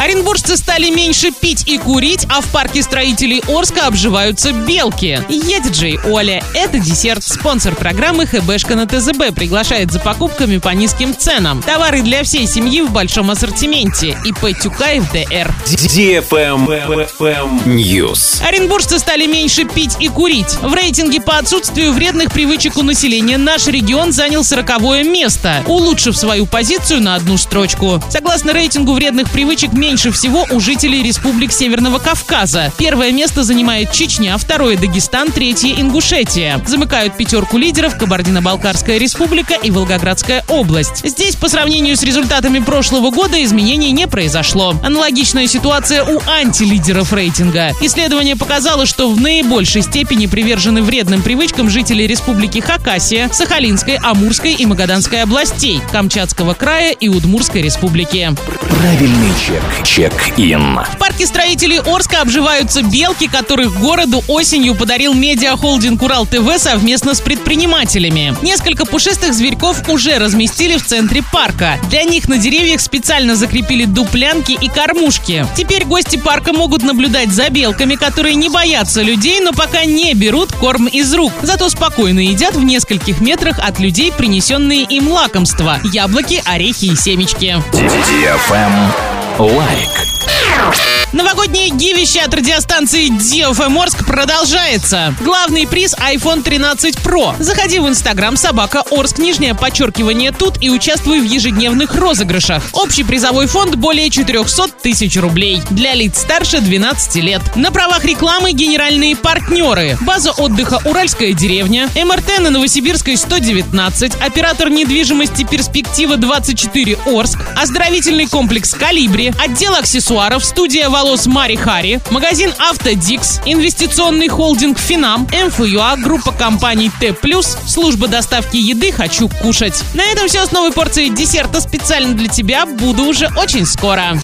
Оренбуржцы стали меньше пить и курить, а в парке строителей Орска обживаются белки. Я диджей Оля. Это десерт. Спонсор программы ХБшка на ТЗБ приглашает за покупками по низким ценам. Товары для всей семьи в большом ассортименте. ИП Тюкаев ДР. News. Оренбуржцы стали меньше пить и курить. В рейтинге по отсутствию вредных привычек у населения наш регион занял 40 место, улучшив свою позицию на одну строчку. Согласно рейтингу вредных привычек, меньше всего у жителей республик Северного Кавказа. Первое место занимает Чечня, второе – Дагестан, третье – Ингушетия. Замыкают пятерку лидеров Кабардино-Балкарская республика и Волгоградская область. Здесь по сравнению с результатами прошлого года изменений не произошло. Аналогичная ситуация у антилидеров рейтинга. Исследование показало, что в наибольшей степени привержены вредным привычкам жители республики Хакасия, Сахалинской, Амурской и Магаданской областей, Камчатского края и Удмурской республики. Правильный чек. Чек-ин. В парке строителей Орска обживаются белки, которых городу осенью подарил медиахолдинг Урал ТВ совместно с предпринимателями. Несколько пушистых зверьков уже разместили в центре парка. Для них на деревьях специально закрепили дуплянки и кормушки. Теперь гости парка могут наблюдать за белками, которые не боятся людей, но пока не берут корм из рук. Зато спокойно едят в нескольких метрах от людей принесенные им лакомства – яблоки, орехи и семечки. Лайк. Новогоднее гивище от радиостанции DFM Орск продолжается. Главный приз iPhone 13 Pro. Заходи в Инстаграм собака Орск, нижнее подчеркивание тут и участвуй в ежедневных розыгрышах. Общий призовой фонд более 400 тысяч рублей. Для лиц старше 12 лет. На правах рекламы генеральные партнеры. База отдыха Уральская деревня, МРТ на Новосибирской 119, оператор недвижимости Перспектива 24 Орск, оздоровительный комплекс Калибри, отдел аксессуаров, студия волос Мари Хари, магазин Автодикс, инвестиционный холдинг Финам, МФЮА, группа компаний Т+, служба доставки еды «Хочу кушать». На этом все с новой порцией десерта специально для тебя. Буду уже очень скоро.